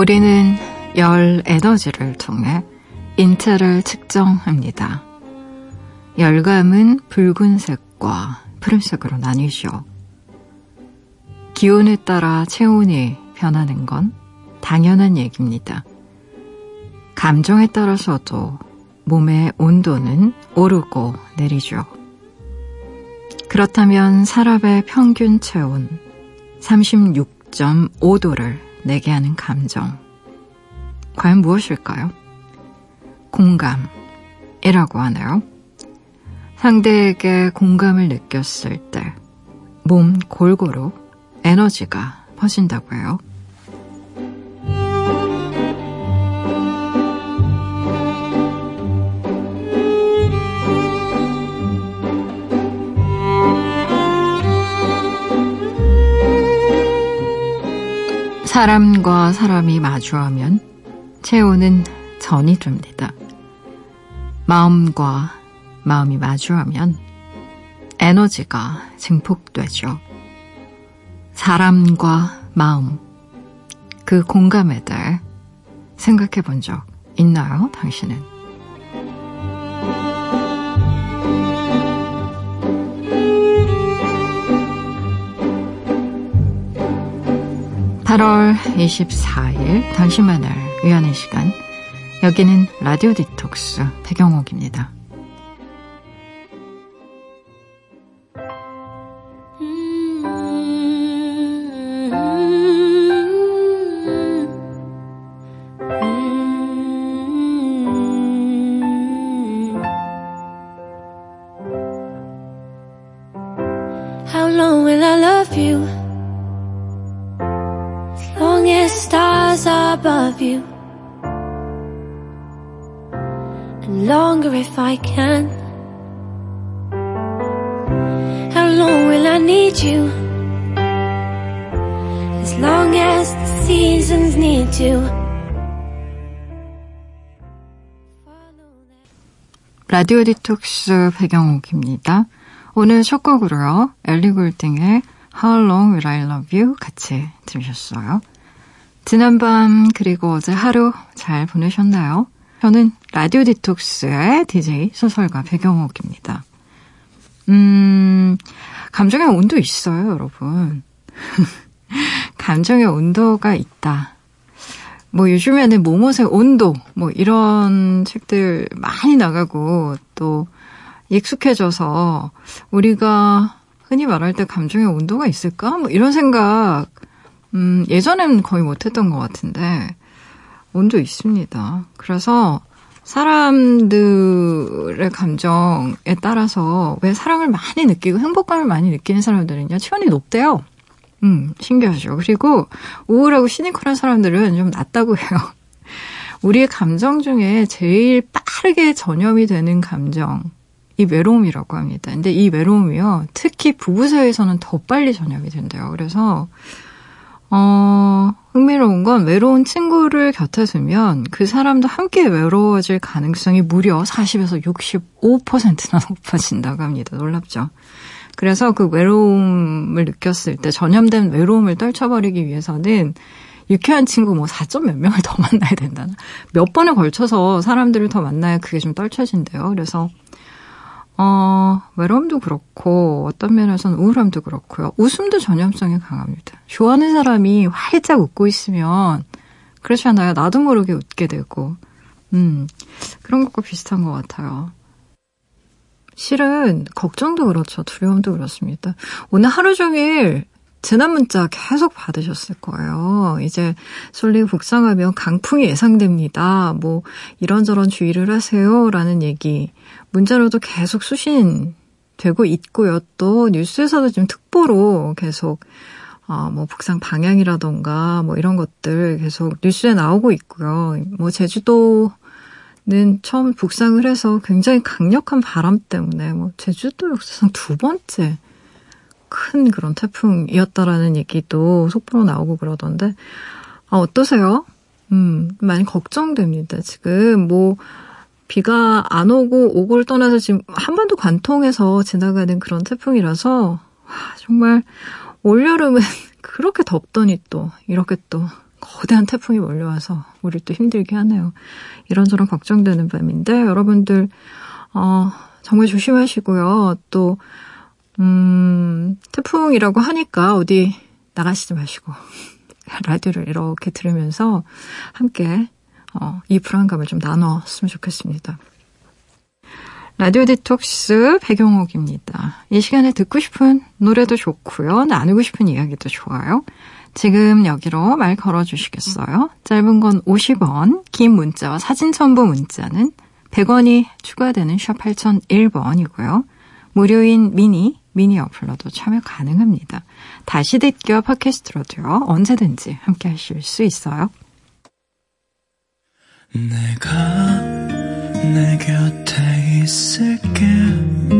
우리는 열 에너지를 통해 인체를 측정합니다. 열감은 붉은색과 푸른색으로 나뉘죠. 기온에 따라 체온이 변하는 건 당연한 얘기입니다. 감정에 따라서도 몸의 온도는 오르고 내리죠. 그렇다면 사람의 평균 체온 36.5도를 내게 하는 감정. 과연 무엇일까요? 공감이라고 하네요. 상대에게 공감을 느꼈을 때 몸 골고루 에너지가 퍼진다고 해요. 사람과 사람이 마주하면 체온은 전이 됩니다. 마음과 마음이 마주하면 에너지가 증폭되죠. 사람과 마음, 그 공감에 대해 생각해 본 적 있나요, 당신은? 8월 24일 당신만을 위하는 시간 여기는 라디오 디톡스 배경옥입니다. 라디오 디톡스 백영옥입니다. 오늘 첫 곡으로요. 엘리 골딩의 How Long Will I Love You 같이 들으셨어요. 지난밤 그리고 어제 하루 잘 보내셨나요? 저는 라디오 디톡스의 DJ 소설가 백영옥입니다. 음, 감정의 온도 있어요, 여러분. 감정의 온도가 있다. 뭐 요즘에는 무엇의 온도, 뭐 이런 책들 많이 나가고 또 익숙해져서 우리가 흔히 말할 때 감정의 온도가 있을까? 뭐 이런 생각 음, 예전엔 거의 못했던 것 같은데, 온도 있습니다. 그래서 사람들의 감정에 따라서 왜 사랑을 많이 느끼고 행복감을 많이 느끼는 사람들은요, 체온이 높대요. 음, 신기하죠. 그리고 우울하고 시니컬한 사람들은 좀 낮다고 해요. 우리의 감정 중에 제일 빠르게 전염이 되는 감정, 이 외로움이라고 합니다. 근데 이 외로움이요, 특히 부부 사이에서는 더 빨리 전염이 된대요. 그래서, 어, 흥미로운 건 외로운 친구를 곁에 두면 그 사람도 함께 외로워질 가능성이 무려 40에서 65%나 높아진다고 합니다. 놀랍죠? 그래서 그 외로움을 느꼈을 때 전염된 외로움을 떨쳐버리기 위해서는 유쾌한 친구 뭐 4점 몇 명을 더 만나야 된다나 몇 번에 걸쳐서 사람들을 더 만나야 그게 좀 떨쳐진대요. 그래서 어, 외로움도 그렇고 어떤 면에서는 우울함도 그렇고요. 웃음도 전염성이 강합니다. 좋아하는 사람이 활짝 웃고 있으면 그렇잖아요. 나도 모르게 웃게 되고 음, 그런 것과 비슷한 것 같아요. 실은 걱정도 그렇죠. 두려움도 그렇습니다. 오늘 하루 종일 재난 문자 계속 받으셨을 거예요. 이제 솔리 북상하면 강풍이 예상됩니다. 뭐 이런저런 주의를 하세요라는 얘기 문자로도 계속 수신 되고 있고요. 또 뉴스에서도 지금 특보로 계속 어, 뭐 북상 방향이라던가 뭐 이런 것들 계속 뉴스에 나오고 있고요. 뭐 제주도 는 처음 북상을 해서 굉장히 강력한 바람 때문에 뭐 제주도 역사상 두 번째 큰 그런 태풍이었다라는 얘기도 속보로 나오고 그러던데, 아, 어떠세요? 음, 많이 걱정됩니다. 지금 뭐, 비가 안 오고 오고를 떠나서 지금 한 번도 관통해서 지나가는 그런 태풍이라서, 와, 정말 올 여름은 그렇게 덥더니 또 이렇게 또 거대한 태풍이 몰려와서 우리 또 힘들게 하네요. 이런저런 걱정되는 밤인데 여러분들 어, 정말 조심하시고요. 또 음, 태풍이라고 하니까 어디 나가시지 마시고 라디오를 이렇게 들으면서 함께 어, 이 불안감을 좀 나눴으면 좋겠습니다. 라디오 디톡스 배경옥입니다. 이 시간에 듣고 싶은 노래도 좋고요. 나누고 싶은 이야기도 좋아요. 지금 여기로 말 걸어주시겠어요? 짧은 건 50원, 긴 문자와 사진 첨부 문자는 100원이 추가되는 샵 8001번이고요. 무료인 미니, 미니 어플러도 참여 가능합니다. 다시 듣기와 팟캐스트로도요. 언제든지 함께 하실 수 있어요. 내가 내 곁에 있을게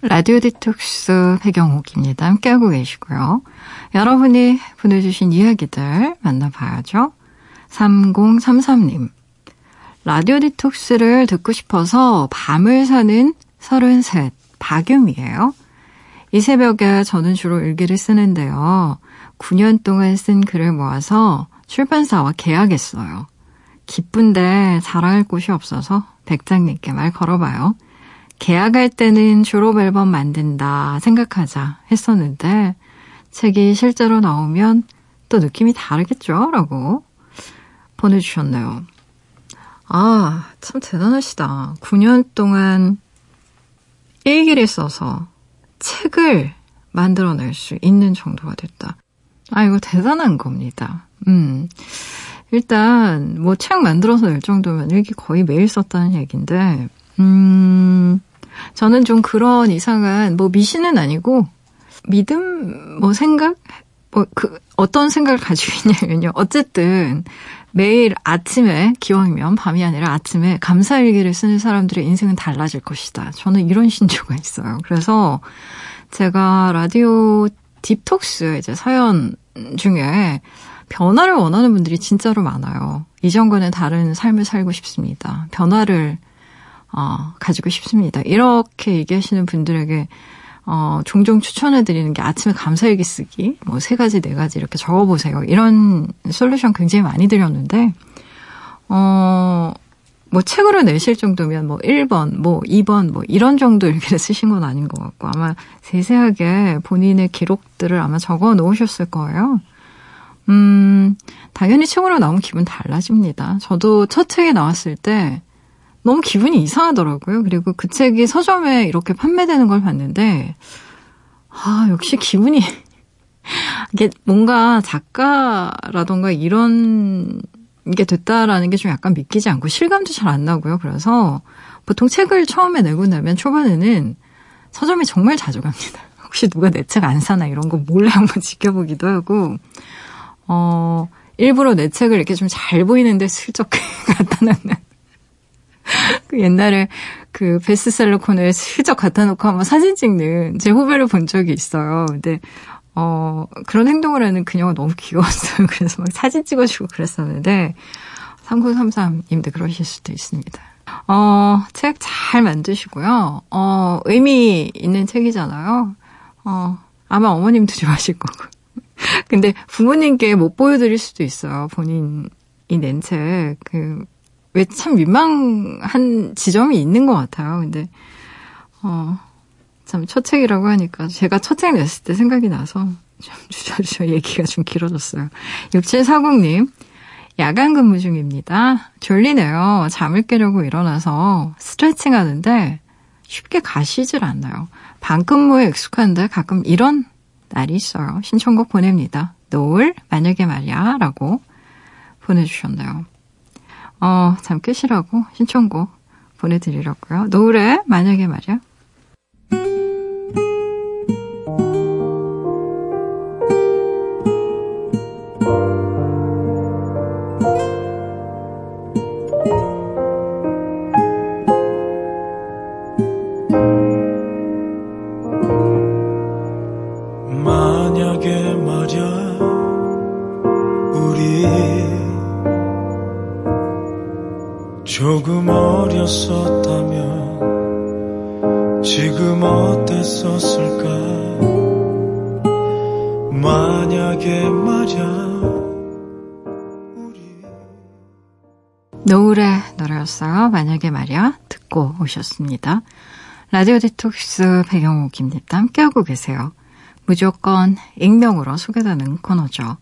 라디오 디톡스 백영옥입니다. 함께하고 계시고요. 여러분이 보내주신 이야기들 만나봐야죠. 3033님. 라디오 디톡스를 듣고 싶어서 밤을 사는 33 박유미예요. 이 새벽에 저는 주로 일기를 쓰는데요. 9년 동안 쓴 글을 모아서 출판사와 계약했어요. 기쁜데 자랑할 곳이 없어서 백장님께 말 걸어봐요. 계약할 때는 졸업 앨범 만든다 생각하자 했었는데 책이 실제로 나오면 또 느낌이 다르겠죠? 라고 보내주셨네요. 아, 참 대단하시다. 9년 동안 일기를 써서 책을 만들어낼 수 있는 정도가 됐다. 아, 이거 대단한 겁니다. 음. 일단 뭐 책 만들어서 낼 정도면 일기 거의 매일 썼다는 얘기인데 음. 저는 좀 그런 이상한 뭐 미신은 아니고 믿음 뭐 생각 뭐 그 어떤 생각을 가지고 있냐면요. 어쨌든 매일 아침에 기왕이면 밤이 아니라 아침에 감사일기를 쓰는 사람들의 인생은 달라질 것이다. 저는 이런 신조가 있어요. 그래서 제가 라디오 딥톡스 이제 사연 중에 변화를 원하는 분들이 진짜로 많아요. 이전과는 다른 삶을 살고 싶습니다. 변화를 어, 가지고 싶습니다. 이렇게 얘기하시는 분들에게 어, 종종 추천해드리는 게 아침에 감사일기 쓰기, 뭐 세 가지, 네 가지 이렇게 적어보세요. 이런 솔루션 굉장히 많이 드렸는데, 어, 뭐 책으로 내실 정도면 뭐 1번, 뭐 2번, 뭐 이런 정도 이렇게 쓰신 건 아닌 것 같고, 아마 세세하게 본인의 기록들을 아마 적어 놓으셨을 거예요. 음, 당연히 책으로 나오면 기분 달라집니다. 저도 첫 책이 나왔을 때 너무 기분이 이상하더라고요. 그리고 그 책이 서점에 이렇게 판매되는 걸 봤는데, 아, 역시 기분이, 이게 뭔가 작가라던가 이런 게 됐다라는 게 좀 약간 믿기지 않고 실감도 잘 안 나고요. 그래서 보통 책을 처음에 내고 나면 초반에는 서점에 정말 자주 갑니다. 혹시 누가 내 책 안 사나 이런 거 몰래 한번 지켜보기도 하고, 어, 일부러 내 책을 이렇게 좀 잘 보이는데 슬쩍 갖다 놓는. 그 옛날에 그 베스트셀러 코너에 슬쩍 갖다 놓고 한번 사진 찍는 제 후배를 본 적이 있어요. 근데, 어, 그런 행동을 하는 그녀가 너무 귀여웠어요. 그래서 막 사진 찍어주고 그랬었는데, 3933님도 그러실 수도 있습니다. 어, 책 잘 만드시고요. 어, 의미 있는 책이잖아요. 어, 아마 어머님도 좋아하실 거고. 근데 부모님께 못 보여드릴 수도 있어요. 본인이 낸 책. 그, 왜 참 민망한 지점이 있는 것 같아요. 근데, 어, 참 첫 책이라고 하니까 제가 첫 책 냈을 때 생각이 나서 좀 주저주저 얘기가 좀 길어졌어요. 6740님, 야간 근무 중입니다. 졸리네요. 잠을 깨려고 일어나서 스트레칭 하는데 쉽게 가시질 않나요? 반근무에 익숙한데 가끔 이런 날이 있어요. 신청곡 보냅니다. 노을, 만약에 말이야. 라고 보내주셨나요? 어, 잠 깨시라고 신청곡 보내드리려고요. 노을에 만약에 말이야. 오셨습니다. 라디오 디톡스 배경옥입니다. 함께하고 계세요. 무조건 익명으로 소개되는 코너죠.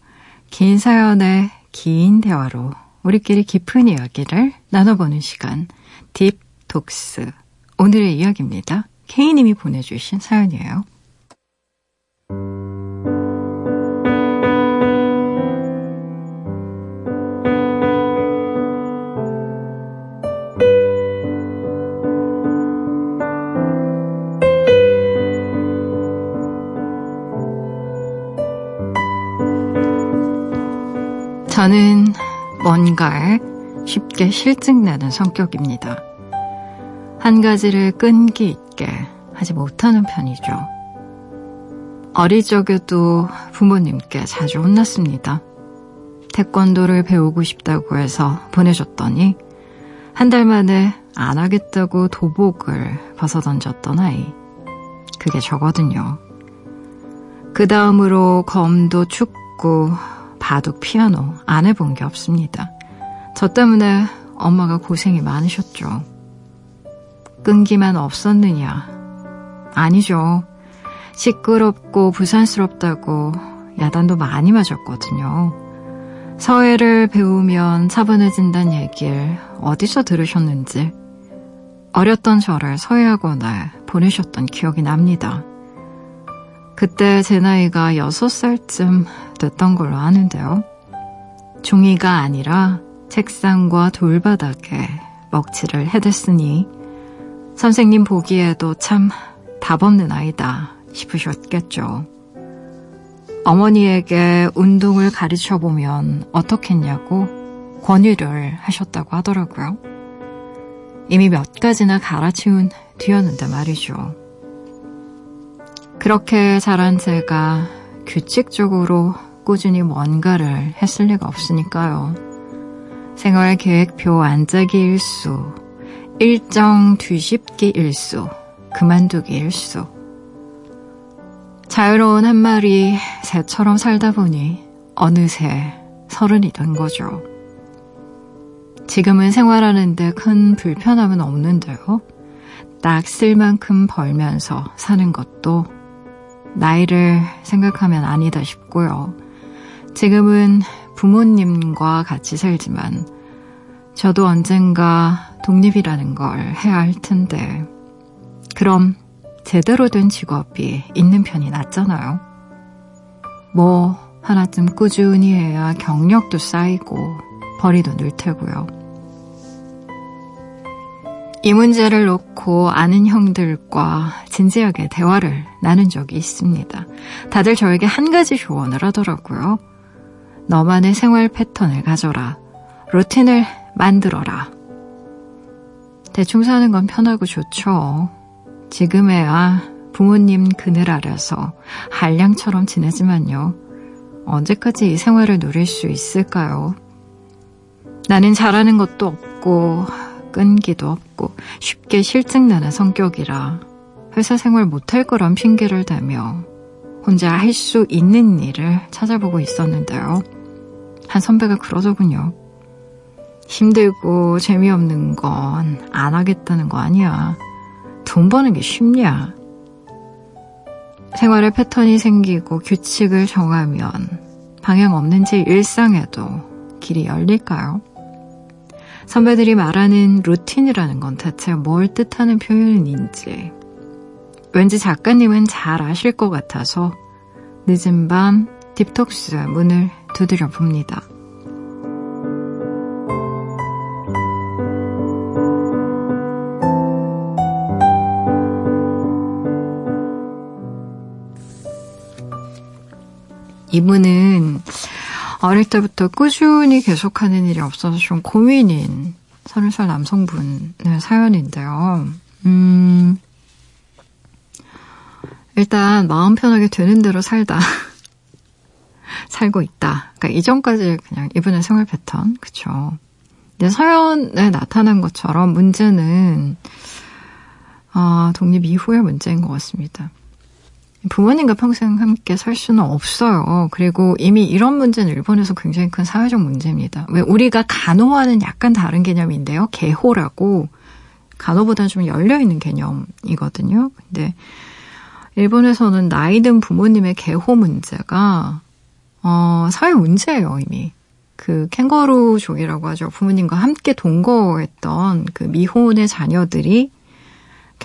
긴 사연의 긴 대화로 우리끼리 깊은 이야기를 나눠보는 시간 딥톡스 오늘의 이야기입니다. K님이 보내주신 사연이에요. 저는 뭔가에 쉽게 실증나는 성격입니다. 한 가지를 끈기 있게 하지 못하는 편이죠. 어릴 적에도 부모님께 자주 혼났습니다. 태권도를 배우고 싶다고 해서 보내줬더니 한 달 만에 안 하겠다고 도복을 벗어던졌던 아이. 그게 저거든요. 그 다음으로 검도 축구, 바둑, 피아노 안 해본 게 없습니다. 저 때문에 엄마가 고생이 많으셨죠. 끈기만 없었느냐? 아니죠. 시끄럽고 부산스럽다고 야단도 많이 맞았거든요. 서예를 배우면 차분해진다는 얘기를 어디서 들으셨는지 어렸던 저를 서예학원에 보내셨던 기억이 납니다. 그때 제 나이가 6살쯤 됐던 걸로 아는데요. 종이가 아니라 책상과 돌바닥에 먹칠을 해댔으니 선생님 보기에도 참 답 없는 아이다 싶으셨겠죠. 어머니에게 운동을 가르쳐 보면 어떻겠냐고 권유를 하셨다고 하더라고요. 이미 몇 가지나 갈아치운 뒤였는데 말이죠. 그렇게 자란 제가 규칙적으로 꾸준히 뭔가를 했을 리가 없으니까요. 생활 계획표 안 짜기 일수, 일정 뒤집기 일수, 그만두기 일수. 자유로운 한 마리 새처럼 살다 보니 어느새 서른이 된 거죠. 지금은 생활하는데 큰 불편함은 없는데요. 딱 쓸 만큼 벌면서 사는 것도 나이를 생각하면 아니다 싶고요. 지금은 부모님과 같이 살지만 저도 언젠가 독립이라는 걸 해야 할 텐데 그럼 제대로 된 직업이 있는 편이 낫잖아요. 뭐 하나쯤 꾸준히 해야 경력도 쌓이고 벌이도 늘 테고요. 이 문제를 놓고 아는 형들과 진지하게 대화를 나눈 적이 있습니다. 다들 저에게 한 가지 조언을 하더라고요. 너만의 생활 패턴을 가져라. 루틴을 만들어라. 대충 사는 건 편하고 좋죠. 지금에야 부모님 그늘 아래서 한량처럼 지내지만요. 언제까지 이 생활을 누릴 수 있을까요? 나는 잘하는 것도 없고 끈기도 없고 쉽게 실증나는 성격이라 회사 생활 못할 거란 핑계를 대며 혼자 할 수 있는 일을 찾아보고 있었는데요. 한 선배가 그러더군요. 힘들고 재미없는 건 안 하겠다는 거 아니야. 돈 버는 게 쉽냐? 생활의 패턴이 생기고 규칙을 정하면 방향 없는 제 일상에도 길이 열릴까요? 선배들이 말하는 루틴이라는 건 대체 뭘 뜻하는 표현인지 왠지 작가님은 잘 아실 것 같아서 늦은 밤 딥톡스 문을 두드려 봅니다. 이분은 어릴 때부터 꾸준히 계속하는 일이 없어서 좀 고민인 30살 남성분의 사연인데요. 음, 일단 마음 편하게 되는 대로 살다. 살고 있다. 그러니까 이전까지 그냥 이분의 생활 패턴, 그쵸. 근데 사연에 나타난 것처럼 문제는 아, 독립 이후의 문제인 것 같습니다. 부모님과 평생 함께 살 수는 없어요. 그리고 이미 이런 문제는 일본에서 굉장히 큰 사회적 문제입니다. 왜 우리가 간호와는 약간 다른 개념인데요. 개호라고 간호보다는 좀 열려있는 개념이거든요. 근데 일본에서는 나이 든 부모님의 개호 문제가 어, 사회 문제예요, 이미. 그 캥거루족이라고 하죠. 부모님과 함께 동거했던 그 미혼의 자녀들이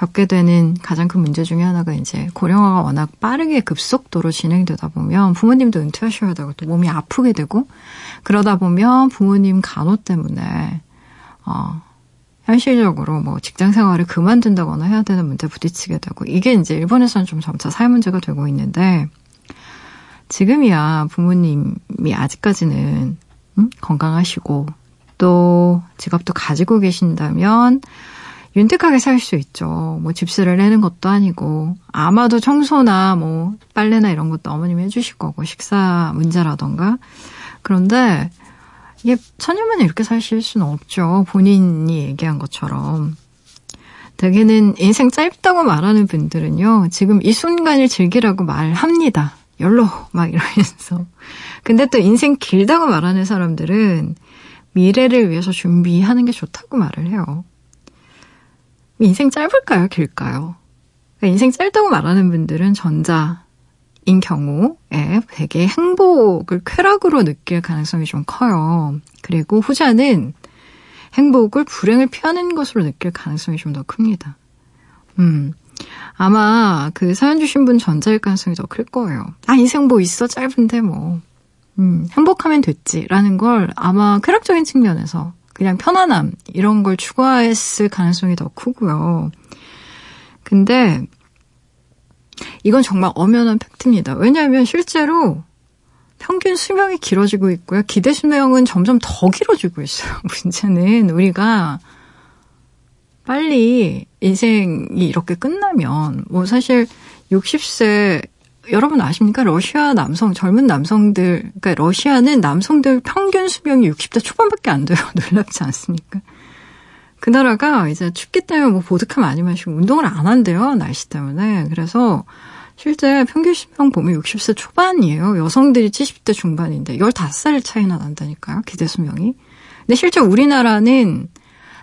겪게 되는 가장 큰 문제 중에 하나가 이제 고령화가 워낙 빠르게 급속도로 진행되다 보면 부모님도 은퇴하셔야 되고 또 몸이 아프게 되고 그러다 보면 부모님 간호 때문에 어 현실적으로 뭐 직장 생활을 그만둔다거나 해야 되는 문제 부딪히게 되고 이게 이제 일본에서는 좀 점차 사회 문제가 되고 있는데 지금이야 부모님이 아직까지는 음? 건강하시고 또 직업도 가지고 계신다면 윤택하게 살 수 있죠. 뭐 집세를 내는 것도 아니고 아마도 청소나 뭐 빨래나 이런 것도 어머님이 해주실 거고 식사 문제라던가 그런데 이게 천년만에 이렇게 사실 수는 없죠. 본인이 얘기한 것처럼. 대개는 인생 짧다고 말하는 분들은요, 지금 이 순간을 즐기라고 말합니다. 열로, 막 이러면서. 근데 또 인생 길다고 말하는 사람들은 미래를 위해서 준비하는 게 좋다고 말을 해요. 인생 짧을까요? 길까요? 그러니까 인생 짧다고 말하는 분들은 전자인 경우에 되게 행복을 쾌락으로 느낄 가능성이 좀 커요. 그리고 후자는 행복을 불행을 피하는 것으로 느낄 가능성이 좀 더 큽니다. 음. 아마 그 사연 주신 분 전자일 가능성이 더 클 거예요. 아, 인생 뭐 있어? 짧은데 뭐. 음, 행복하면 됐지라는 걸 아마 쾌락적인 측면에서 그냥 편안함 이런 걸 추구했을 가능성이 더 크고요. 근데 이건 정말 엄연한 팩트입니다. 왜냐하면 실제로 평균 수명이 길어지고 있고요. 기대 수명은 점점 더 길어지고 있어요. 문제는 우리가 빨리 인생이 이렇게 끝나면 뭐 사실 60세 여러분 아십니까? 러시아 남성, 젊은 남성들, 그러니까 러시아는 남성들 평균 수명이 60대 초반밖에 안 돼요. 놀랍지 않습니까? 그 나라가 이제 춥기 때문에 뭐 보드카 많이 마시고 운동을 안 한대요. 날씨 때문에. 그래서 실제 평균 수명 보면 60세 초반이에요. 여성들이 70대 중반인데 15살 차이나 난다니까요. 기대 수명이. 근데 실제 우리나라는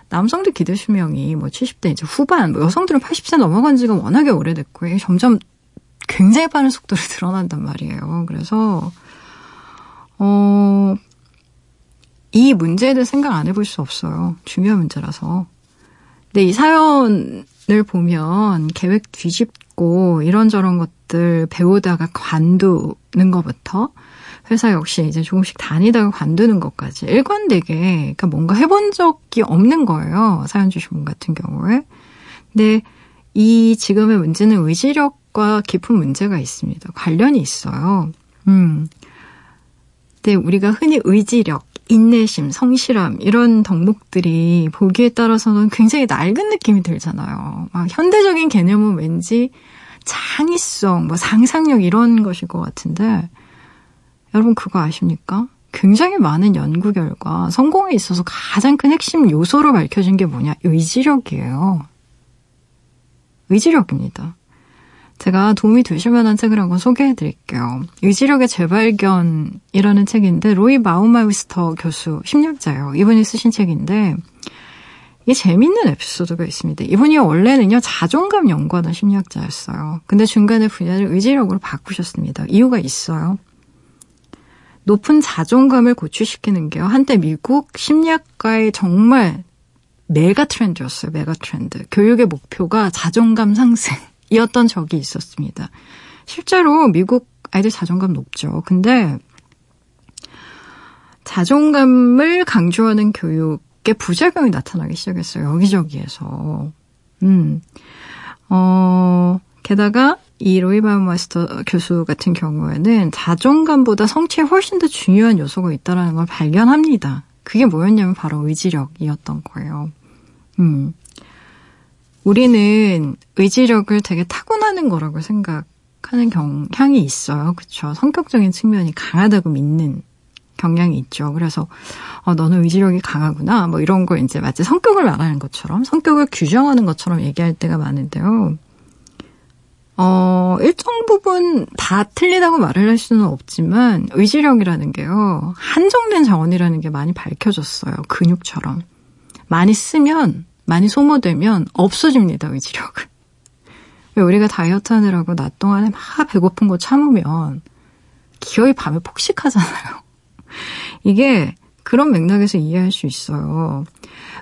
남성들 기대 수명이 뭐 70대 이제 후반, 뭐 여성들은 80세 넘어간 지가 워낙에 오래됐고 점점 굉장히 빠른 속도로 드러난단 말이에요. 그래서, 어, 이 문제에 대해 생각 안 해볼 수 없어요. 중요한 문제라서. 근데 이 사연을 보면 계획 뒤집고 이런저런 것들 배우다가 관두는 것부터 회사 역시 이제 조금씩 다니다가 관두는 것까지 일관되게 그러니까 뭔가 해본 적이 없는 거예요. 사연 주신 분 같은 경우에. 근데 이 지금의 문제는 의지력 과 깊은 문제가 있습니다. 관련이 있어요. 음. 근데 우리가 흔히 의지력, 인내심, 성실함 이런 덕목들이 보기에 따라서는 굉장히 낡은 느낌이 들잖아요. 막 현대적인 개념은 왠지 창의성, 뭐 상상력 이런 것일 것 같은데 여러분 그거 아십니까? 굉장히 많은 연구 결과 성공에 있어서 가장 큰 핵심 요소로 밝혀진 게 뭐냐? 의지력이에요. 의지력입니다. 제가 도움이 되실 만한 책을 한권 소개해 드릴게요. 의지력의 재발견이라는 책인데 로이 마우마이스터 교수 심리학자예요. 이분이 쓰신 책인데 이게 재밌는 에피소드가 있습니다. 이분이 원래는요 자존감 연구하는 심리학자였어요. 근데 중간에 분야를 의지력으로 바꾸셨습니다. 이유가 있어요. 높은 자존감을 고취시키는 게요. 한때 미국 심리학과의 정말 메가 트렌드였어요. 메가 트렌드. 교육의 목표가 자존감 상승. 이었던 적이 있었습니다. 실제로 미국 아이들 자존감 높죠. 근데 자존감을 강조하는 교육의 부작용이 나타나기 시작했어요. 여기저기에서. 음. 어, 게다가 이 로이 바우 마스터 교수 같은 경우에는 자존감보다 성취에 훨씬 더 중요한 요소가 있다는 걸 발견합니다. 그게 뭐였냐면 바로 의지력이었던 거예요. 음. 우리는 의지력을 되게 타고나는 거라고 생각하는 경향이 있어요. 그렇죠? 성격적인 측면이 강하다고 믿는 경향이 있죠. 그래서 어, 너는 의지력이 강하구나. 뭐 이런 거 이제 마치 성격을 말하는 것처럼 성격을 규정하는 것처럼 얘기할 때가 많은데요. 어, 일정 부분 다 틀리다고 말을 할 수는 없지만 의지력이라는 게요. 한정된 자원이라는 게 많이 밝혀졌어요. 근육처럼. 많이 쓰면 많이 소모되면 없어집니다. 의지력은. 우리가 다이어트 하느라고 낮 동안에 막 배고픈 거 참으면 기어이 밤에 폭식하잖아요. 이게 그런 맥락에서 이해할 수 있어요.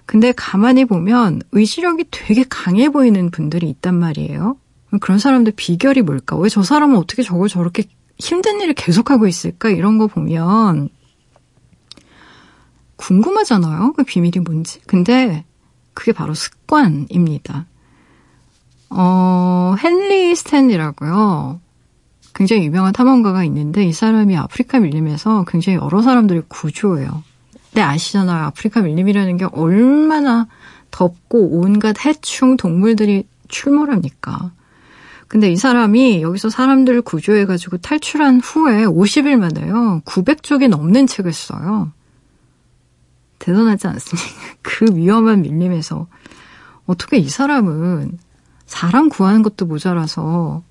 근데 가만히 보면 의지력이 되게 강해 보이는 분들이 있단 말이에요. 그런 사람들 비결이 뭘까? 왜 저 사람은 어떻게 저걸 저렇게 힘든 일을 계속하고 있을까? 이런 거 보면 궁금하잖아요. 그 비밀이 뭔지. 근데 그게 바로 습관입니다. 어, 헨리 스탠이라고요. 굉장히 유명한 탐험가가 있는데 이 사람이 아프리카 밀림에서 굉장히 여러 사람들이 구조해요. 근데 아시잖아요. 아프리카 밀림이라는 게 얼마나 덥고 온갖 해충 동물들이 출몰합니까? 근데 이 사람이 여기서 사람들을 구조해가지고 탈출한 후에 50일 만에요. 900쪽이 넘는 책을 써요. 대단하지 않습니까? 그 위험한 밀림에서 어떻게 이 사람은 사람 구하는 것도 모자라서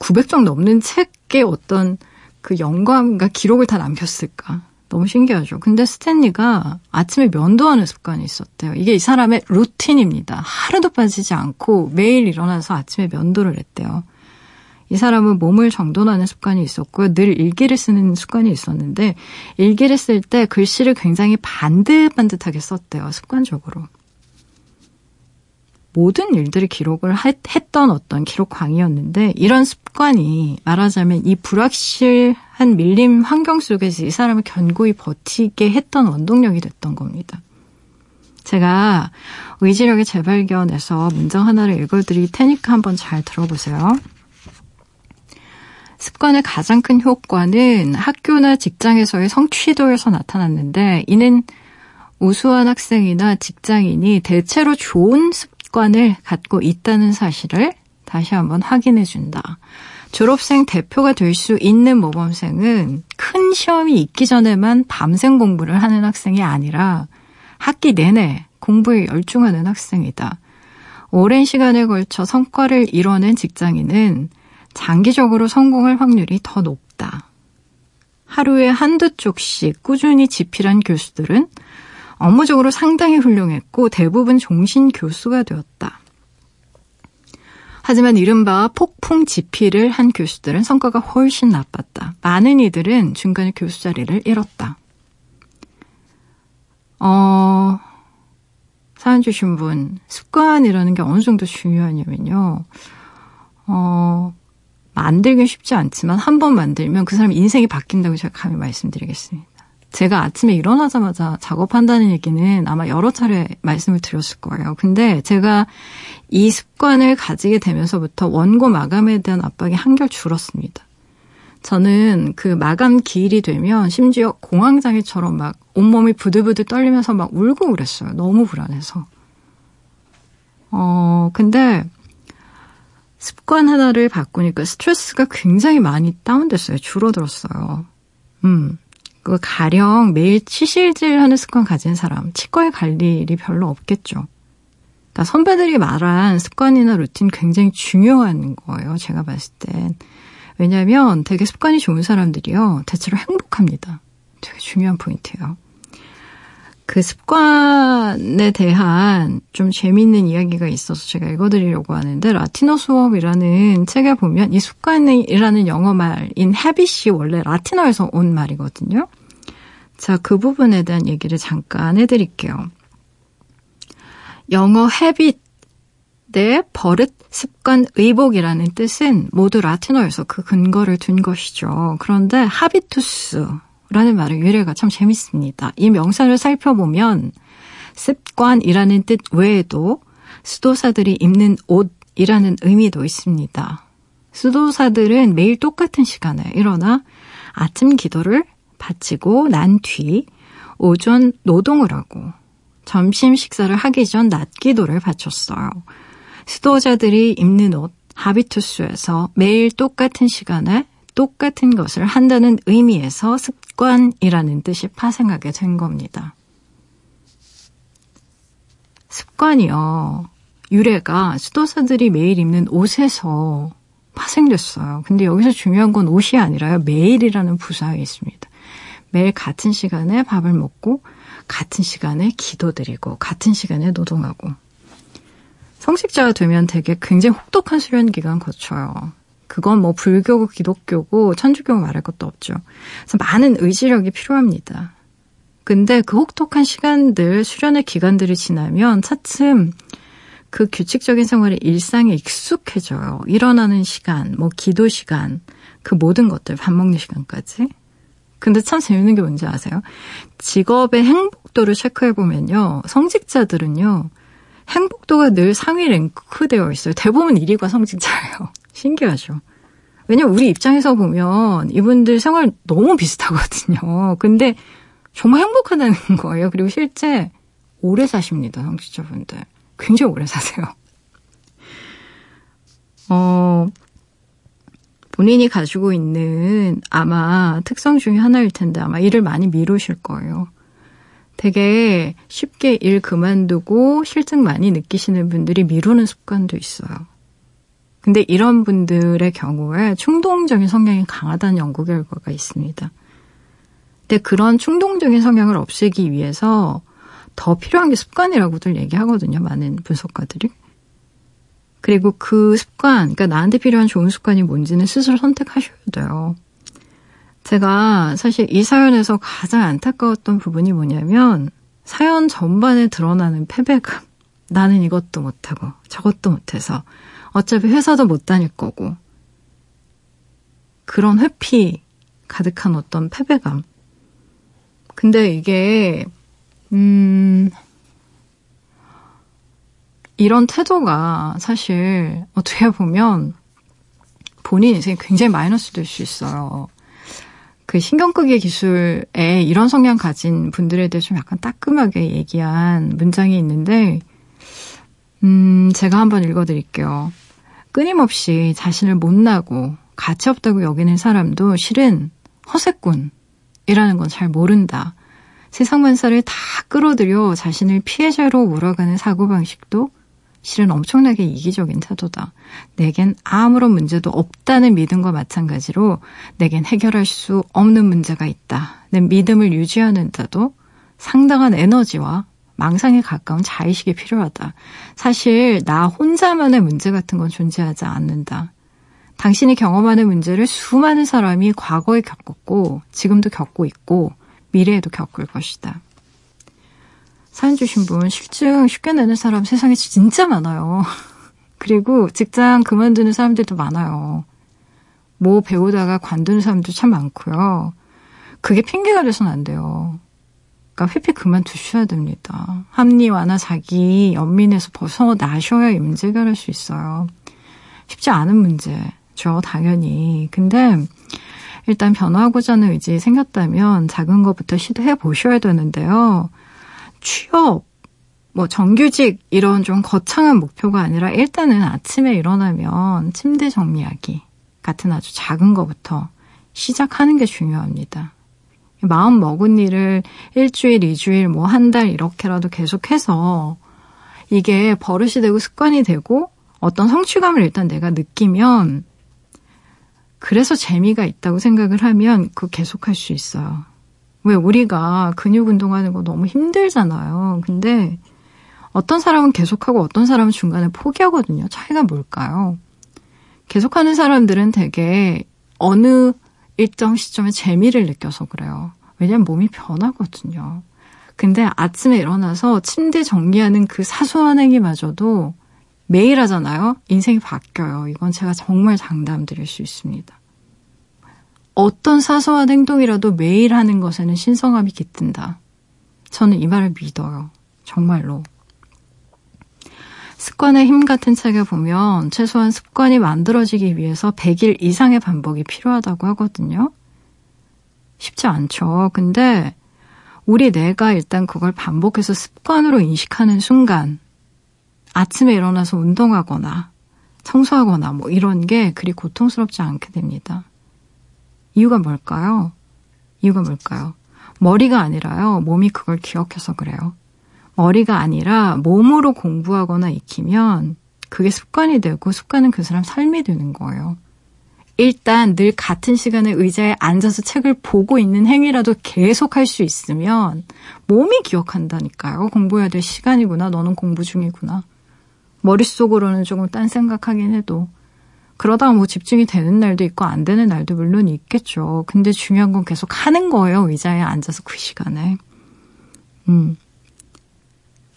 900쪽 넘는 책에 어떤 그 영감과 기록을 다 남겼을까? 너무 신기하죠. 근데 스탠리가 아침에 면도하는 습관이 있었대요. 이게 이 사람의 루틴입니다. 하루도 빠지지 않고 매일 일어나서 아침에 면도를 했대요. 이 사람은 몸을 정돈하는 습관이 있었고요. 늘 일기를 쓰는 습관이 있었는데 일기를 쓸 때 글씨를 굉장히 반듯반듯하게 썼대요. 습관적으로. 모든 일들을 기록을 했던 어떤 기록광이었는데 이런 습관이 말하자면 이 불확실한 밀림 환경 속에서 이 사람을 견고히 버티게 했던 원동력이 됐던 겁니다. 제가 의지력의 재발견에서 문장 하나를 읽어드릴 테니까 한번 잘 들어보세요. 습관의 가장 큰 효과는 학교나 직장에서의 성취도에서 나타났는데 이는 우수한 학생이나 직장인이 대체로 좋은 습 습관을 갖고 있다는 사실을 다시 한번 확인해 준다. 졸업생 대표가 될 수 있는 모범생은 큰 시험이 있기 전에만 밤샘 공부를 하는 학생이 아니라 학기 내내 공부에 열중하는 학생이다. 오랜 시간에 걸쳐 성과를 이뤄낸 직장인은 장기적으로 성공할 확률이 더 높다. 하루에 한두 쪽씩 꾸준히 집필한 교수들은 업무적으로 상당히 훌륭했고 대부분 종신 교수가 되었다. 하지만 이른바 폭풍 집필을 한 교수들은 성과가 훨씬 나빴다. 많은 이들은 중간에 교수 자리를 잃었다. 어, 사연 주신 분, 습관이라는 게 어느 정도 중요하냐면요. 어, 만들긴 쉽지 않지만 한 번 만들면 그 사람 인생이 바뀐다고 제가 감히 말씀드리겠습니다. 제가 아침에 일어나자마자 작업한다는 얘기는 아마 여러 차례 말씀을 드렸을 거예요. 근데 제가 이 습관을 가지게 되면서부터 원고 마감에 대한 압박이 한결 줄었습니다. 저는 그 마감 기일이 되면 심지어 공황장애처럼 막 온몸이 부들부들 떨리면서 막 울고 그랬어요. 너무 불안해서. 어, 근데 습관 하나를 바꾸니까 스트레스가 굉장히 많이 다운됐어요. 줄어들었어요. 음. 그 가령 매일 치실질 하는 습관 가진 사람, 치과에 갈 일이 별로 없겠죠. 그러니까 선배들이 말한 습관이나 루틴 굉장히 중요한 거예요. 제가 봤을 땐. 왜냐하면 되게 습관이 좋은 사람들이요. 대체로 행복합니다. 되게 중요한 포인트예요. 그 습관에 대한 좀 재미있는 이야기가 있어서 제가 읽어드리려고 하는데 라틴어 수업이라는 책에 보면 이 습관이라는 영어 말인 habit이 원래 라틴어에서 온 말이거든요. 자, 그 부분에 대한 얘기를 잠깐 해드릴게요. 영어 habit 내 버릇, 습관, 의복이라는 뜻은 모두 라틴어에서 그 근거를 둔 것이죠. 그런데 하비투스 라는 말의 유래가 참 재밌습니다. 이 명사를 살펴보면 습관이라는 뜻 외에도 수도사들이 입는 옷이라는 의미도 있습니다. 수도사들은 매일 똑같은 시간에 일어나 아침 기도를 바치고 난 뒤 오전 노동을 하고 점심 식사를 하기 전 낮 기도를 바쳤어요. 수도자들이 입는 옷 하비투스에서 매일 똑같은 시간에 똑같은 것을 한다는 의미에서 습관이라는 뜻이 파생하게 된 겁니다. 습관이요. 유래가 수도사들이 매일 입는 옷에서 파생됐어요. 근데 여기서 중요한 건 옷이 아니라요. 매일이라는 부사에 있습니다. 매일 같은 시간에 밥을 먹고 같은 시간에 기도드리고 같은 시간에 노동하고 성직자가 되면 되게 굉장히 혹독한 수련 기간 거쳐요. 그건 뭐 불교고 기독교고 천주교고 말할 것도 없죠. 그래서 많은 의지력이 필요합니다. 근데 그 혹독한 시간들, 수련의 기간들이 지나면 차츰 그 규칙적인 생활의 일상에 익숙해져요. 일어나는 시간, 뭐 기도 시간, 그 모든 것들, 밥 먹는 시간까지. 근데 참 재밌는 게 뭔지 아세요? 직업의 행복도를 체크해보면요. 성직자들은요. 행복도가 늘 상위 랭크되어 있어요. 대부분 1위가 성직자예요. 신기하죠? 왜냐면 우리 입장에서 보면 이분들 생활 너무 비슷하거든요. 근데 정말 행복하다는 거예요. 그리고 실제 오래 사십니다. 성직자분들. 굉장히 오래 사세요. 어, 본인이 가지고 있는 아마 특성 중에 하나일 텐데 아마 일을 많이 미루실 거예요. 되게 쉽게 일 그만두고 실증 많이 느끼시는 분들이 미루는 습관도 있어요. 근데 이런 분들의 경우에 충동적인 성향이 강하다는 연구 결과가 있습니다. 근데 그런 충동적인 성향을 없애기 위해서 더 필요한 게 습관이라고들 얘기하거든요. 많은 분석가들이. 그리고 그 습관, 그러니까 나한테 필요한 좋은 습관이 뭔지는 스스로 선택하셔야 돼요. 제가 사실 이 사연에서 가장 안타까웠던 부분이 뭐냐면 사연 전반에 드러나는 패배감. 나는 이것도 못하고 저것도 못해서 어차피 회사도 못 다닐 거고 그런 회피 가득한 어떤 패배감. 근데 이게 음, 이런 태도가 사실 어떻게 보면 본인 인생에 굉장히 마이너스 될 수 있어요. 그 신경끄기 기술에 이런 성향 가진 분들에 대해 좀 약간 따끔하게 얘기한 문장이 있는데, 음, 제가 한번 읽어드릴게요. 끊임없이 자신을 못나고 가치 없다고 여기는 사람도 실은 허세꾼이라는 건 잘 모른다. 세상 만사를 다 끌어들여 자신을 피해자로 몰아가는 사고방식도 실은 엄청나게 이기적인 태도다. 내겐 아무런 문제도 없다는 믿음과 마찬가지로 내겐 해결할 수 없는 문제가 있다. 내 믿음을 유지하는 데도 상당한 에너지와 망상에 가까운 자의식이 필요하다. 사실 나 혼자만의 문제 같은 건 존재하지 않는다. 당신이 경험하는 문제를 수많은 사람이 과거에 겪었고 지금도 겪고 있고 미래에도 겪을 것이다. 사연 주신 분 실증 쉽게 내는 사람 세상에 진짜 많아요. 그리고 직장 그만두는 사람들도 많아요. 뭐 배우다가 관두는 사람도 참 많고요. 그게 핑계가 돼서는 안 돼요. 그러니까 회피 그만두셔야 됩니다. 합리화나 자기 연민에서 벗어나셔야 해결할 수 있어요. 쉽지 않은 문제죠, 당연히. 근데 일단 변화하고자 하는 의지 생겼다면 작은 것부터 시도해 보셔야 되는데요. 취업, 뭐 정규직 이런 좀 거창한 목표가 아니라 일단은 아침에 일어나면 침대 정리하기 같은 아주 작은 것부터 시작하는 게 중요합니다. 마음 먹은 일을 일주일, 이주일, 뭐 한 달 이렇게라도 계속해서 이게 버릇이 되고 습관이 되고 어떤 성취감을 일단 내가 느끼면 그래서 재미가 있다고 생각을 하면 그 계속할 수 있어요. 왜 우리가 근육 운동하는 거 너무 힘들잖아요. 근데 어떤 사람은 계속하고 어떤 사람은 중간에 포기하거든요. 차이가 뭘까요? 계속하는 사람들은 되게 어느 일정 시점에 재미를 느껴서 그래요. 왜냐면 몸이 변하거든요. 근데 아침에 일어나서 침대 정리하는 그 사소한 행위마저도 매일 하잖아요. 인생이 바뀌어요. 이건 제가 정말 장담 드릴 수 있습니다. 어떤 사소한 행동이라도 매일 하는 것에는 신성함이 깃든다. 저는 이 말을 믿어요. 정말로. 습관의 힘 같은 책에 보면 최소한 습관이 만들어지기 위해서 100일 이상의 반복이 필요하다고 하거든요. 쉽지 않죠. 근데 우리 뇌가 일단 그걸 반복해서 습관으로 인식하는 순간 아침에 일어나서 운동하거나 청소하거나 뭐 이런 게 그리 고통스럽지 않게 됩니다. 이유가 뭘까요? 이유가 뭘까요? 머리가 아니라요. 몸이 그걸 기억해서 그래요. 머리가 아니라 몸으로 공부하거나 익히면 그게 습관이 되고 습관은 그 사람 삶이 되는 거예요. 일단 늘 같은 시간에 의자에 앉아서 책을 보고 있는 행위라도 계속 할 수 있으면 몸이 기억한다니까요. 공부해야 될 시간이구나. 너는 공부 중이구나. 머릿속으로는 조금 딴 생각하긴 해도. 그러다가 뭐 집중이 되는 날도 있고 안 되는 날도 물론 있겠죠. 근데 중요한 건 계속 하는 거예요. 의자에 앉아서 그 시간에. 음.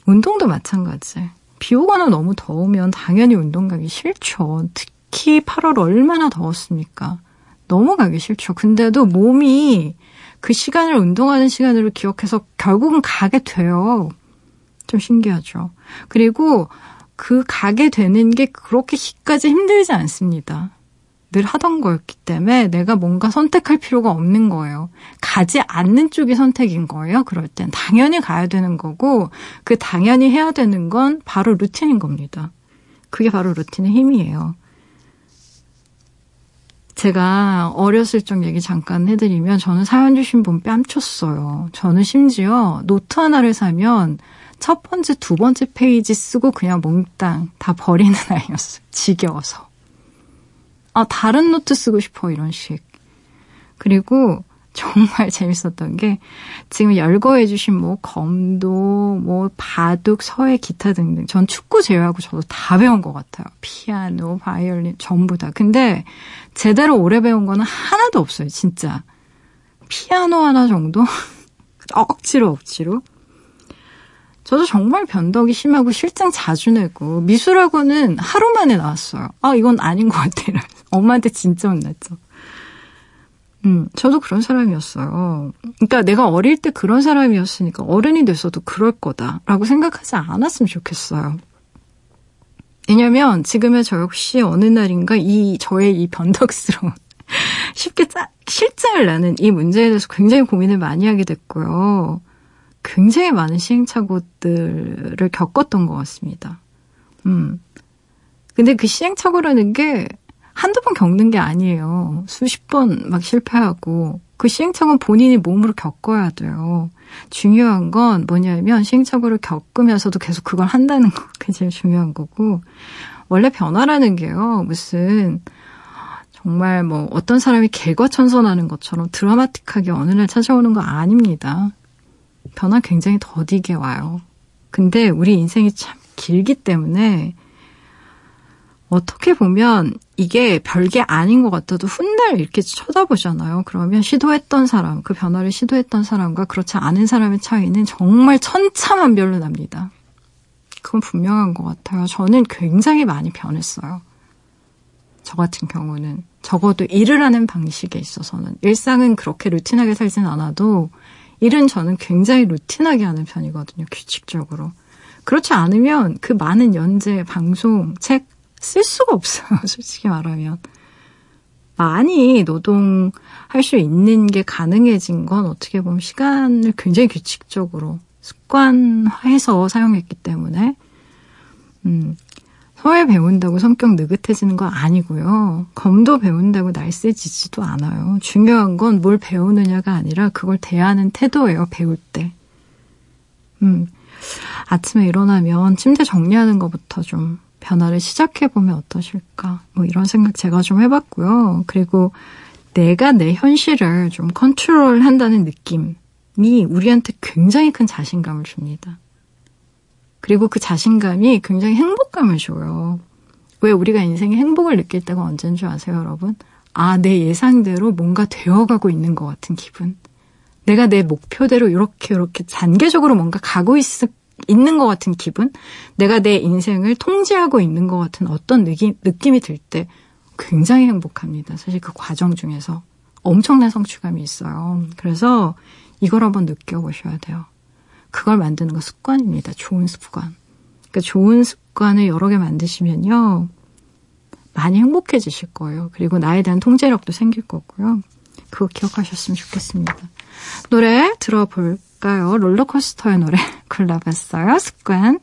운동도 마찬가지. 비 오거나 너무 더우면 당연히 운동 가기 싫죠. 특히 8월 얼마나 더웠습니까? 너무 가기 싫죠. 근데도 몸이 그 시간을 운동하는 시간으로 기억해서 결국은 가게 돼요. 좀 신기하죠. 그리고 그 가게 되는 게 그렇게까지 힘들지 않습니다. 늘 하던 거였기 때문에 내가 뭔가 선택할 필요가 없는 거예요. 가지 않는 쪽이 선택인 거예요. 그럴 땐 당연히 가야 되는 거고 그 당연히 해야 되는 건 바로 루틴인 겁니다. 그게 바로 루틴의 힘이에요. 제가 어렸을 적 얘기 잠깐 해드리면 저는 사연 주신 분 뺨쳤어요. 저는 심지어 노트 하나를 사면 첫 번째, 두 번째 페이지 쓰고 그냥 몽땅 다 버리는 아이였어요. 지겨워서. 아, 다른 노트 쓰고 싶어, 이런 식. 그리고 정말 재밌었던 게 지금 열거해 주신 뭐 검도, 뭐 바둑, 서예, 기타 등등. 전 축구 제외하고 저도 다 배운 것 같아요. 피아노, 바이올린 전부 다. 근데 제대로 오래 배운 거는 하나도 없어요, 진짜. 피아노 하나 정도? 억지로 억지로. 저도 정말 변덕이 심하고 실장 자주 내고 미술학원은 하루 만에 나왔어요. 아 이건 아닌 것 같아요. 엄마한테 진짜 혼났죠. 음, 저도 그런 사람이었어요. 그러니까 내가 어릴 때 그런 사람이었으니까 어른이 돼서도 그럴 거다라고 생각하지 않았으면 좋겠어요. 왜냐면 지금의 저 역시 어느 날인가 이 저의 이 변덕스러운 쉽게 짜, 실증을 나는 이 문제에 대해서 굉장히 고민을 많이 하게 됐고요. 굉장히 많은 시행착오들을 겪었던 것 같습니다. 음. 근데 그 시행착오라는 게 한두 번 겪는 게 아니에요. 수십 번 막 실패하고 그 시행착오는 본인이 몸으로 겪어야 돼요. 중요한 건 뭐냐면 시행착오를 겪으면서도 계속 그걸 한다는 거. 그게 제일 중요한 거고. 원래 변화라는 게요. 무슨 정말 뭐 어떤 사람이 개과천선하는 것처럼 드라마틱하게 어느 날 찾아오는 거 아닙니다. 변화 굉장히 더디게 와요. 근데 우리 인생이 참 길기 때문에 어떻게 보면 이게 별게 아닌 것 같아도 훗날 이렇게 쳐다보잖아요. 그러면 시도했던 사람, 그 변화를 시도했던 사람과 그렇지 않은 사람의 차이는 정말 천차만별로 납니다. 그건 분명한 것 같아요. 저는 굉장히 많이 변했어요. 저 같은 경우는 적어도 일을 하는 방식에 있어서는 일상은 그렇게 루틴하게 살진 않아도 일은 저는 굉장히 루틴하게 하는 편이거든요. 규칙적으로. 그렇지 않으면 그 많은 연재, 방송, 책 쓸 수가 없어요. 솔직히 말하면. 많이 노동할 수 있는 게 가능해진 건 어떻게 보면 시간을 굉장히 규칙적으로 습관화해서 사용했기 때문에, 음, 서예 배운다고 성격 느긋해지는 건 아니고요. 검도 배운다고 날쌔지지도 않아요. 중요한 건 뭘 배우느냐가 아니라 그걸 대하는 태도예요, 배울 때. 음, 아침에 일어나면 침대 정리하는 것부터 좀 변화를 시작해보면 어떠실까. 뭐 이런 생각 제가 좀 해봤고요. 그리고 내가 내 현실을 좀 컨트롤 한다는 느낌이 우리한테 굉장히 큰 자신감을 줍니다. 그리고 그 자신감이 굉장히 행복감을 줘요. 왜 우리가 인생에 행복을 느낄 때가 언제인 줄 아세요, 여러분? 아, 내 예상대로 뭔가 되어가고 있는 것 같은 기분. 내가 내 목표대로 이렇게 이렇게 단계적으로 뭔가 가고 있, 있는 것 같은 기분. 내가 내 인생을 통제하고 있는 것 같은 어떤 느낌, 느낌이 들 때 굉장히 행복합니다. 사실 그 과정 중에서 엄청난 성취감이 있어요. 그래서 이걸 한번 느껴보셔야 돼요. 그걸 만드는 거 습관입니다. 좋은 습관. 그러니까 좋은 습관을 여러 개 만드시면요. 많이 행복해지실 거예요. 그리고 나에 대한 통제력도 생길 거고요. 그거 기억하셨으면 좋겠습니다. 노래 들어볼까요? 롤러코스터의 노래 골라봤어요. 습관.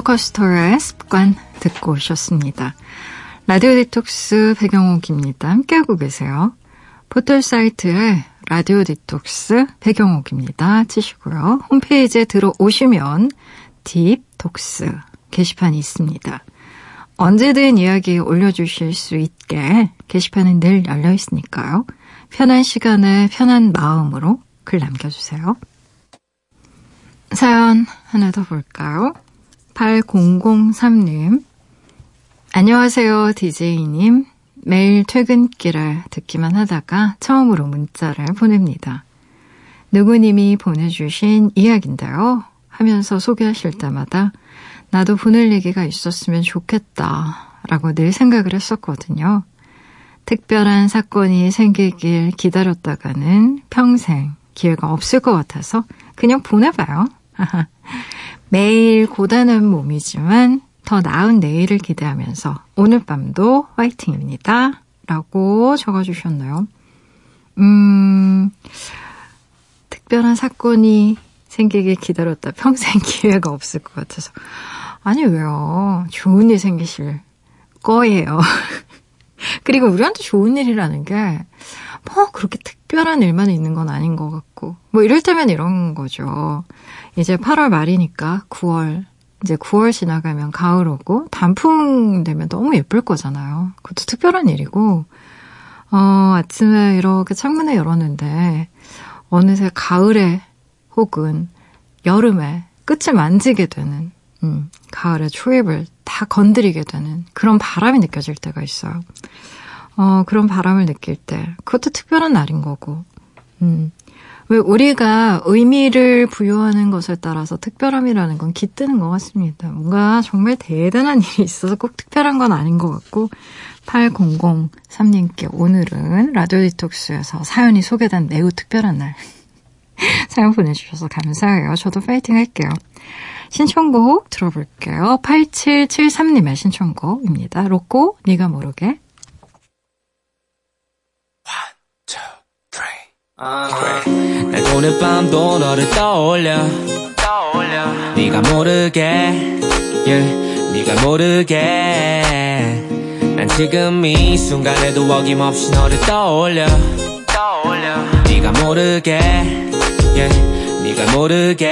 롤러코스터의 습관 듣고 오셨습니다. 라디오 디톡스 백영옥입니다. 함께하고 계세요. 포털 사이트에 라디오 디톡스 백영옥입니다. 치시고요. 홈페이지에 들어오시면 딥톡스 게시판이 있습니다. 언제든 이야기 올려주실 수 있게 게시판은 늘 열려 있으니까요. 편한 시간에 편한 마음으로 글 남겨주세요. 사연 하나 더 볼까요? 8003님. 안녕하세요, DJ님. 매일 퇴근길에 듣기만 하다가 처음으로 문자를 보냅니다. 누구님이 보내주신 이야기인데요. 하면서 소개하실 때마다 나도 보낼 얘기가 있었으면 좋겠다. 라고 늘 생각을 했었거든요. 특별한 사건이 생기길 기다렸다가는 평생 기회가 없을 것 같아서 그냥 보내봐요. 매일 고단한 몸이지만 더 나은 내일을 기대하면서 오늘 밤도 화이팅입니다. 라고 적어주셨나요? 음, 특별한 사건이 생기길 기다렸다 평생 기회가 없을 것 같아서. 아니, 왜요? 좋은 일 생기실 거예요. 그리고 우리한테 좋은 일이라는 게, 뭐, 그렇게 특별한 일만 있는 건 아닌 것 같고, 뭐, 이럴 때면 이런 거죠. 이제 8월 말이니까 9월, 이제 9월 지나가면 가을 오고, 단풍 되면 너무 예쁠 거잖아요. 그것도 특별한 일이고, 어, 아침에 이렇게 창문을 열었는데, 어느새 가을에 혹은 여름에 끝을 만지게 되는, 음, 가을의 초입을 다 건드리게 되는 그런 바람이 느껴질 때가 있어요. 어, 그런 바람을 느낄 때, 그것도 특별한 날인 거고, 음. 왜 우리가 의미를 부여하는 것에 따라서 특별함이라는 건 깃드는 것 같습니다. 뭔가 정말 대단한 일이 있어서 꼭 특별한 건 아닌 것 같고, 8003님께 오늘은 라디오 디톡스에서 사연이 소개된 매우 특별한 날. 사연 보내주셔서 감사해요. 저도 파이팅 할게요. 신청곡 들어볼게요. 8773님의 신청곡입니다. 로꼬, 네가 모르게. 날 오늘 밤도 너를 떠올려. 떠올려. 네가 모르게 yeah, 네가 모르게. 난 지금 이 순간에도 어김없이 너를 떠올려. 떠올려. 네가 모르게 yeah, 네가 모르게.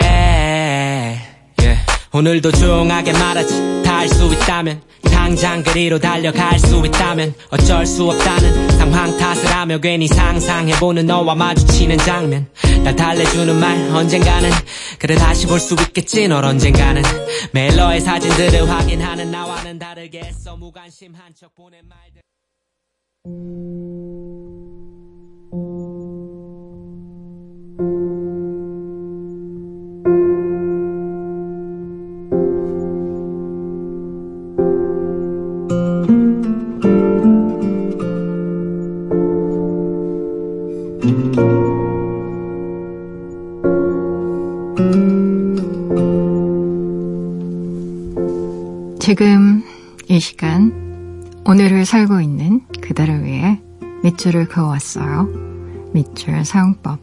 Yeah. 오늘도 조용하게 말하지. 다 할 수 있다면 당장 그리로 달려갈 수 있다면 어쩔 수 없다는 상황 탓을 하며 괜히 상상해보는 너와 마주치는 장면. 날 달래주는 말 언젠가는 그래 다시 볼 수 있겠지 널 언젠가는. 너의 사진들을 확인하는 나와는 다르게 했어 무관심한 척 보낸 말들 지금 이 시간 오늘을 살고 있는 그대를 위해 밑줄을 그어왔어요. 밑줄 사용법.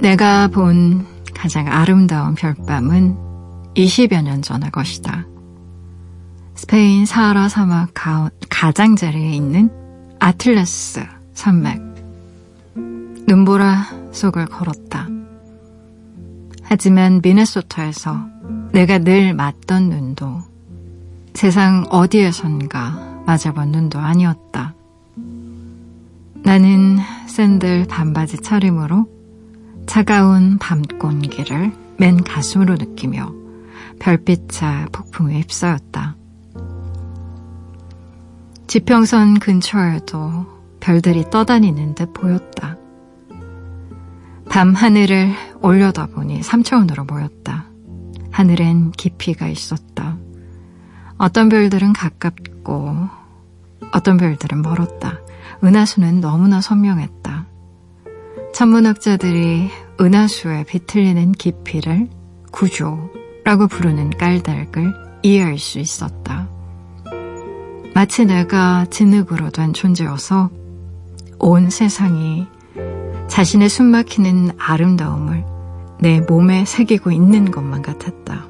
내가 본 가장 아름다운 별밤은 20여 년 전의 것이다. 스페인 사하라 사막 가, 가장자리에 있는 아틀라스 산맥. 눈보라 속을 걸었다. 하지만 미네소타에서 내가 늘 맞던 눈도 세상 어디에선가 맞아본 눈도 아니었다. 나는 샌들 반바지 차림으로 차가운 밤 공기를 맨 가슴으로 느끼며 별빛차 폭풍에 휩싸였다. 지평선 근처에도 별들이 떠다니는 듯 보였다. 밤 하늘을 올려다보니 3차원으로 보였다. 하늘엔 깊이가 있었다. 어떤 별들은 가깝고 어떤 별들은 멀었다. 은하수는 너무나 선명했다. 천문학자들이 은하수에 비틀리는 깊이를 구조라고 부르는 깔달을 이해할 수 있었다. 마치 내가 진흙으로 된 존재여서 온 세상이 자신의 숨막히는 아름다움을 내 몸에 새기고 있는 것만 같았다.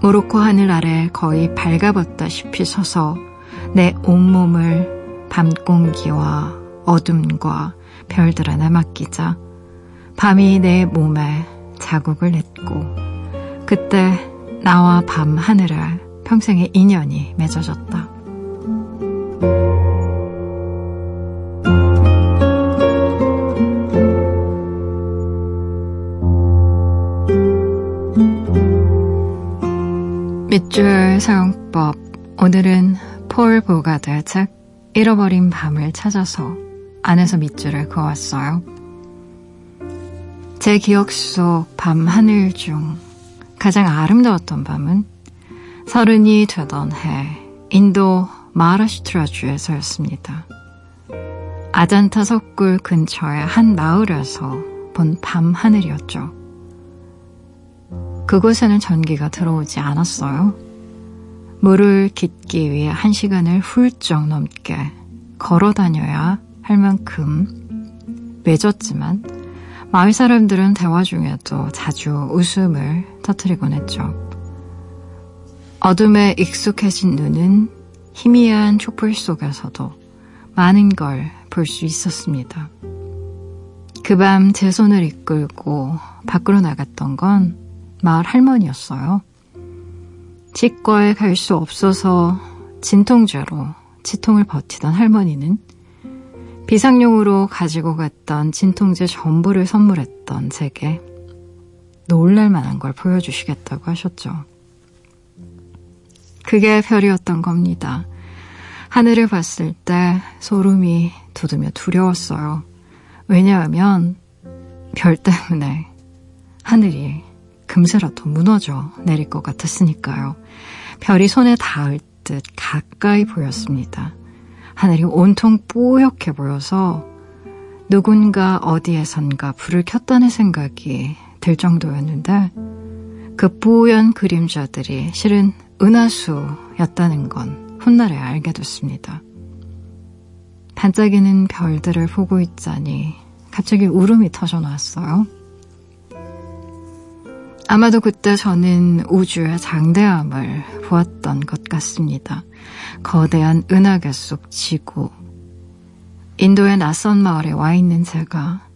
모로코 하늘 아래 거의 발가벗다시피 서서 내 온몸을 밤 공기와 어둠과 별들 하나 맡기자 밤이 내 몸에 자국을 냈고 그때 나와 밤 하늘에 평생의 인연이 맺어졌다. 밑줄 사용법 오늘은 폴 보가드의 책 잃어버린 밤을 찾아서 안에서 밑줄을 그었어요. 제 기억 속 밤 하늘 중 가장 아름다웠던 밤은 서른이 되던 해 인도 마라슈트라주에서였습니다. 아잔타 석굴 근처의 한 마을에서 본 밤 하늘이었죠. 그곳에는 전기가 들어오지 않았어요. 물을 깃기 위해 한 시간을 훌쩍 넘게 걸어 다녀야 할 만큼 외졌지만 마을 사람들은 대화 중에도 자주 웃음을 터뜨리곤 했죠. 어둠에 익숙해진 눈은 희미한 촛불 속에서도 많은 걸 볼 수 있었습니다. 그 밤 제 손을 이끌고 밖으로 나갔던 건 마을 할머니였어요. 치과에 갈 수 없어서 진통제로 치통을 버티던 할머니는 비상용으로 가지고 갔던 진통제 전부를 선물했던 제게 놀랄 만한 걸 보여주시겠다고 하셨죠. 그게 별이었던 겁니다. 하늘을 봤을 때 소름이 돋으며 두려웠어요. 왜냐하면 별 때문에 하늘이 금세라도 무너져 내릴 것 같았으니까요. 별이 손에 닿을 듯 가까이 보였습니다. 하늘이 온통 뿌옇게 보여서 누군가 어디에선가 불을 켰다는 생각이 들 정도였는데 그 뿌연 그림자들이 실은 은하수였다는 건 훗날에 알게 됐습니다. 반짝이는 별들을 보고 있자니 갑자기 울음이 터져 나왔어요. 아마도 그때 저는 우주의 장대함을 보았던 것 같습니다. 거대한 은하계 속 지구. 인도의 낯선 마을에 와 있는 제가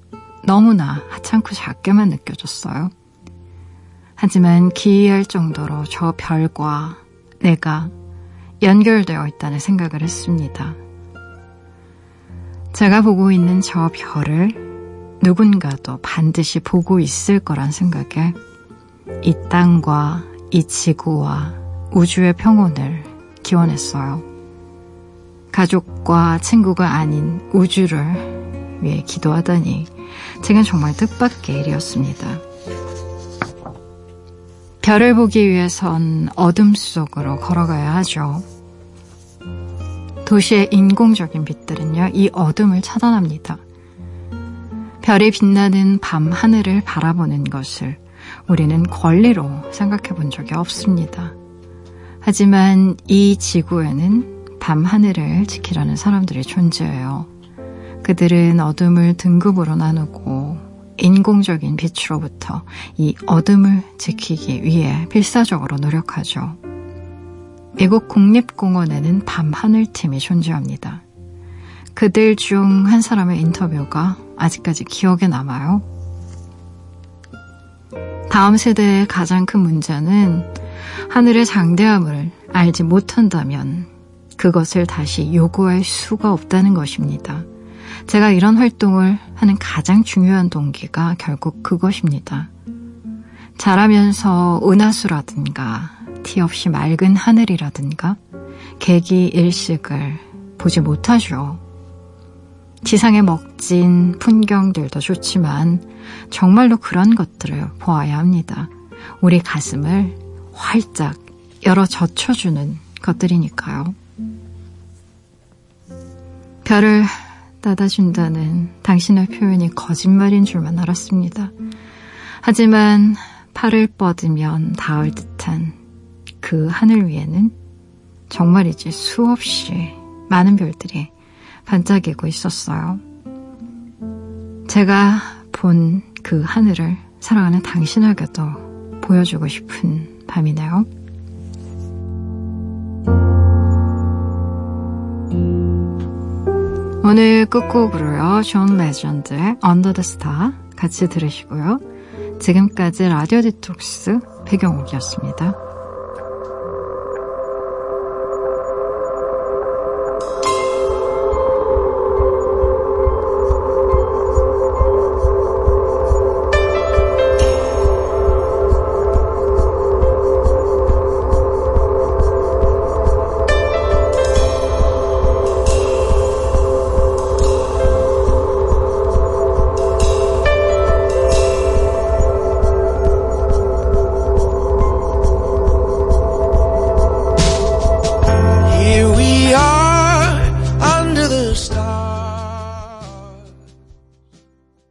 너무나 하찮고 작게만 느껴졌어요. 하지만 기이할 정도로 저 별과 내가 연결되어 있다는 생각을 했습니다. 제가 보고 있는 저 별을 누군가도 반드시 보고 있을 거란 생각에 이 땅과 이 지구와 우주의 평온을 기원했어요. 가족과 친구가 아닌 우주를 위해 기도하다니 제가 정말 뜻밖의 일이었습니다. 별을 보기 위해선 어둠 속으로 걸어가야 하죠. 도시의 인공적인 빛들은요, 이 어둠을 차단합니다. 별이 빛나는 밤 하늘을 바라보는 것을 우리는 권리로 생각해 본 적이 없습니다. 하지만 이 지구에는 밤 하늘을 지키라는 사람들이 존재해요. 그들은 어둠을 등급으로 나누고 인공적인 빛으로부터 이 어둠을 지키기 위해 필사적으로 노력하죠. 미국 국립공원에는 밤 하늘팀이 존재합니다. 그들 중 한 사람의 인터뷰가 아직까지 기억에 남아요. 다음 세대의 가장 큰 문제는 하늘의 장대함을 알지 못한다면 그것을 다시 요구할 수가 없다는 것입니다. 제가 이런 활동을 하는 가장 중요한 동기가 결국 그것입니다. 자라면서 은하수라든가 티 없이 맑은 하늘이라든가 계기 일식을 보지 못하죠. 지상의 먹진 풍경들도 좋지만 정말로 그런 것들을 보아야 합니다. 우리 가슴을 활짝 열어 젖혀주는 것들이니까요. 별을 따다준다는 당신의 표현이 거짓말인 줄만 알았습니다. 하지만 팔을 뻗으면 닿을 듯한 그 하늘 위에는 정말이지 수없이 많은 별들이 반짝이고 있었어요. 제가 본 그 하늘을 사랑하는 당신에게도 보여주고 싶은 밤이네요. 오늘 끝곡으로요. 존 레전드의 Under the Star 같이 들으시고요. 지금까지 라디오 디톡스 배경옥이었습니다.